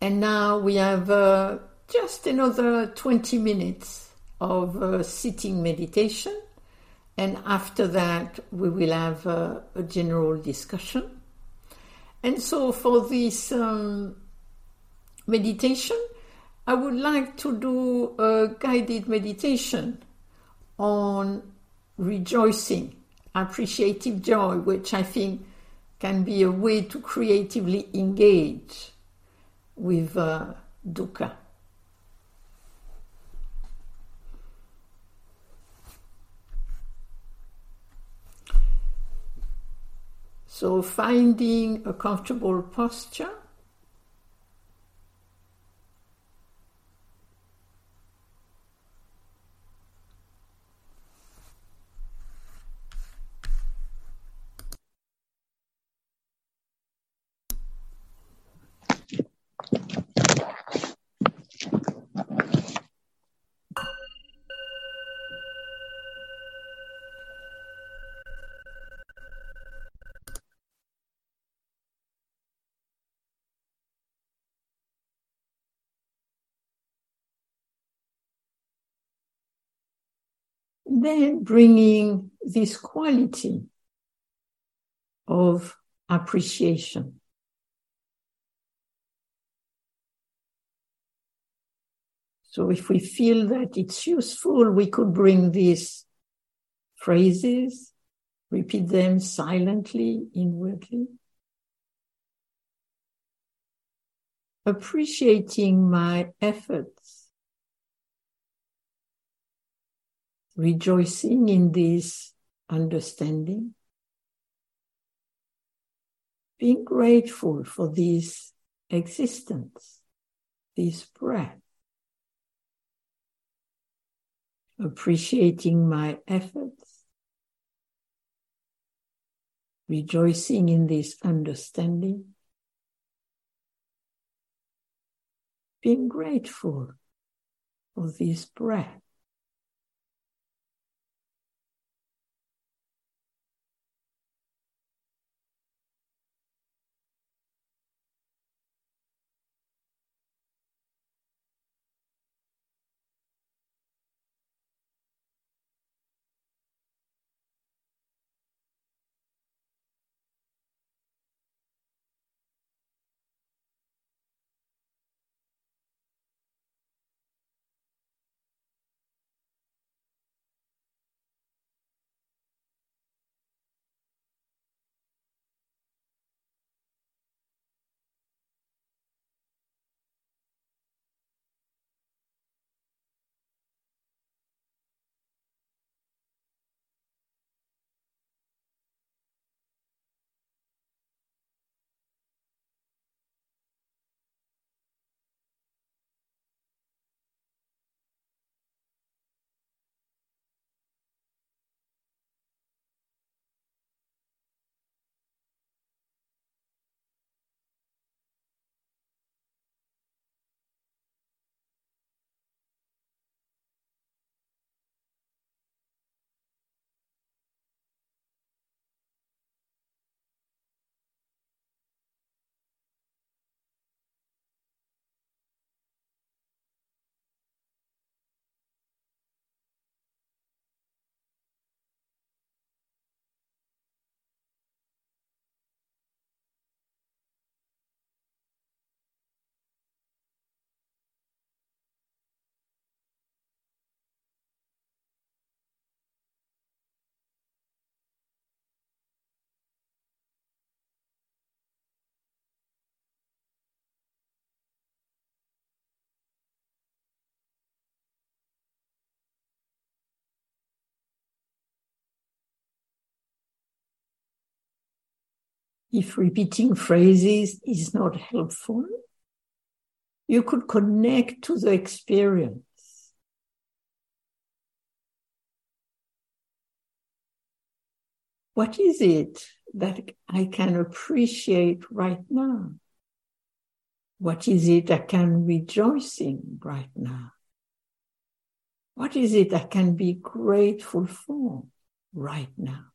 And now we have uh, just another 20 minutes of uh, sitting meditation. And after that, we will have uh, a general discussion. And so for this um, meditation, I would like to do a guided meditation on rejoicing, appreciative joy, which I think can be a way to creatively engage with uh, dukkha. So, finding a comfortable posture. Then bringing this quality of appreciation. So if we feel that it's useful, we could bring these phrases, repeat them silently, inwardly. Appreciating my efforts rejoicing in this understanding, being grateful for this existence, this breath, appreciating my efforts, rejoicing in this understanding, being grateful for this breath. If repeating phrases is not helpful, you could connect to the experience. What is it that I can appreciate right now? What is it I can rejoice in right now? What is it I can be grateful for right now?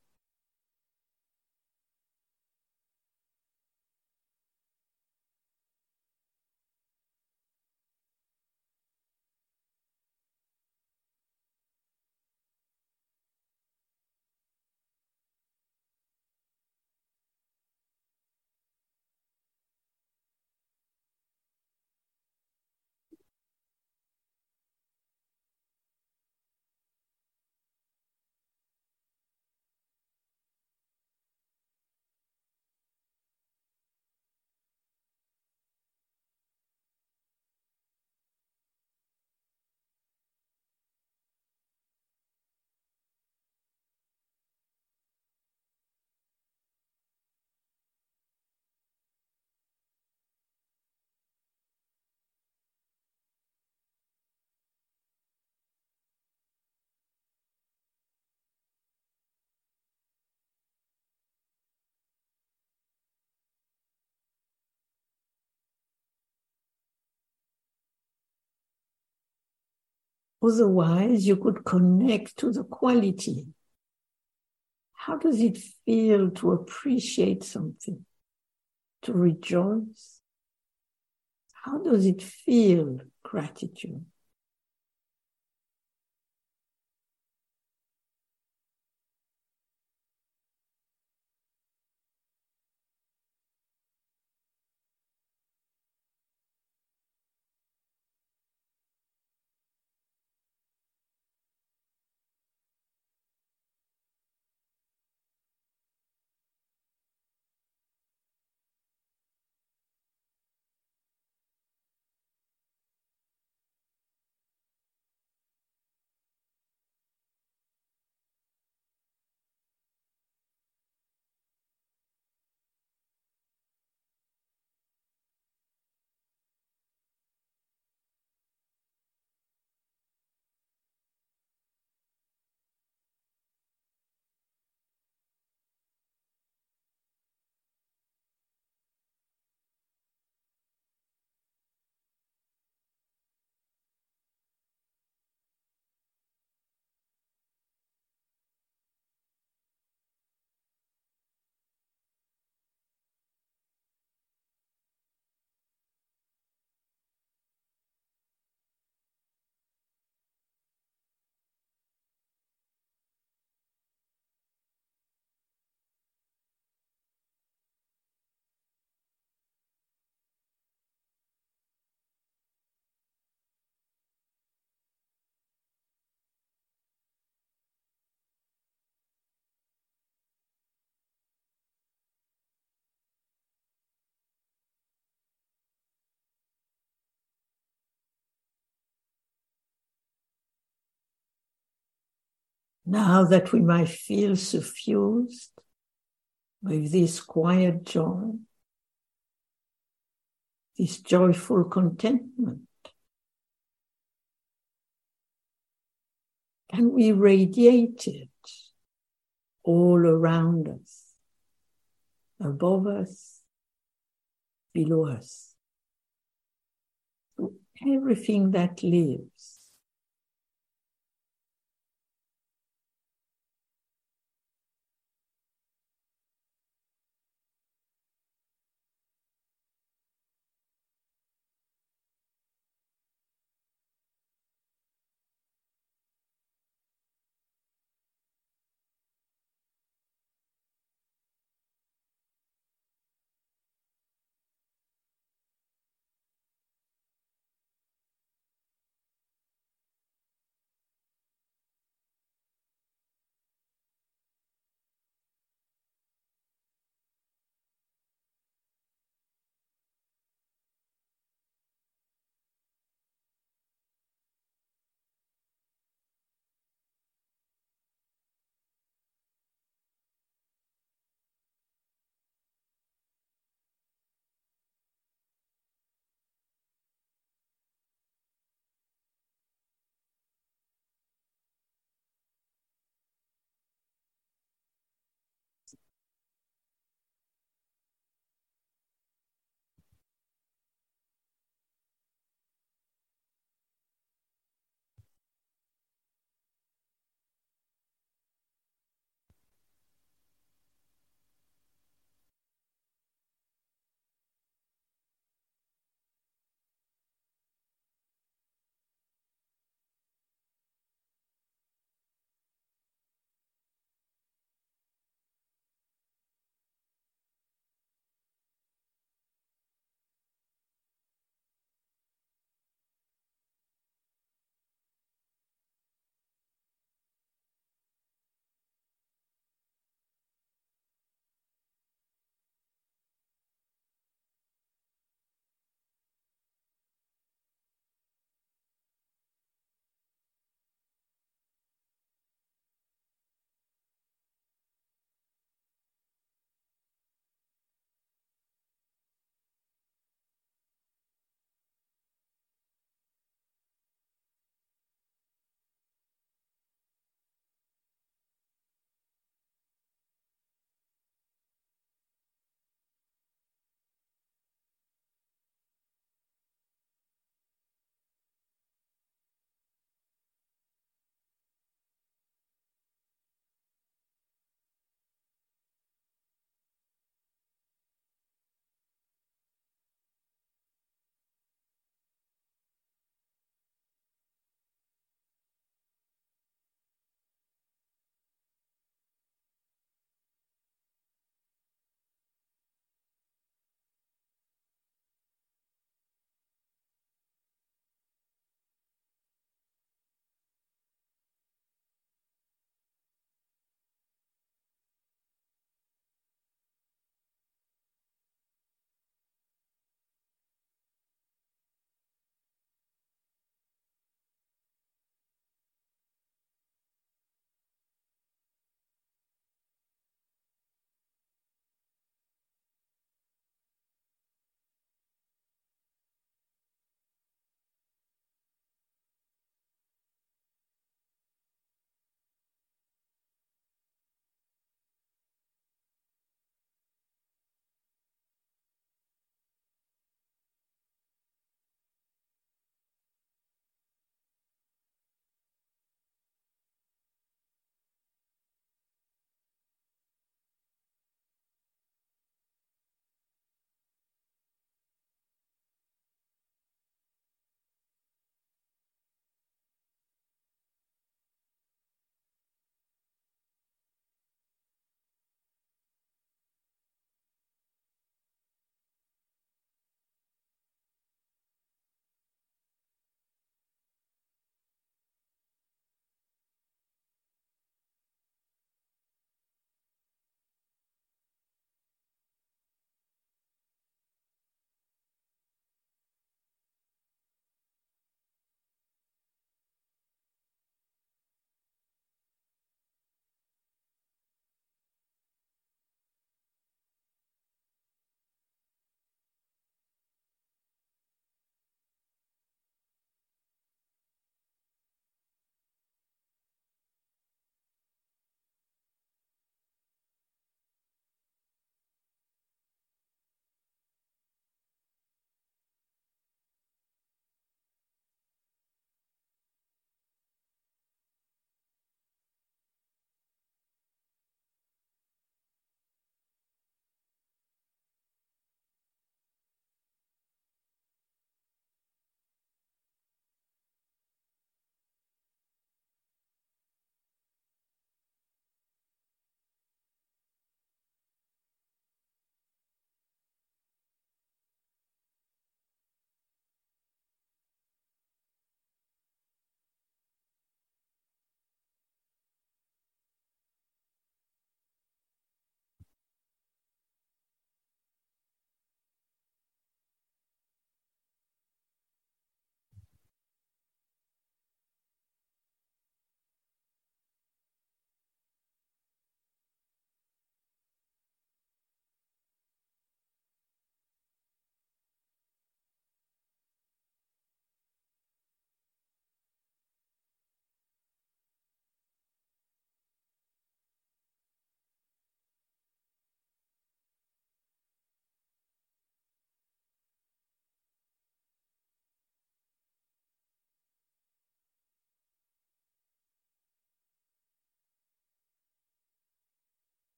Otherwise, you could connect to the quality. How does it feel to appreciate something, to rejoice? How does it feel, gratitude? Now that we might feel suffused with this quiet joy, this joyful contentment, and we radiate it all around us, above us, below us, to everything that lives.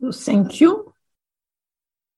So thank you.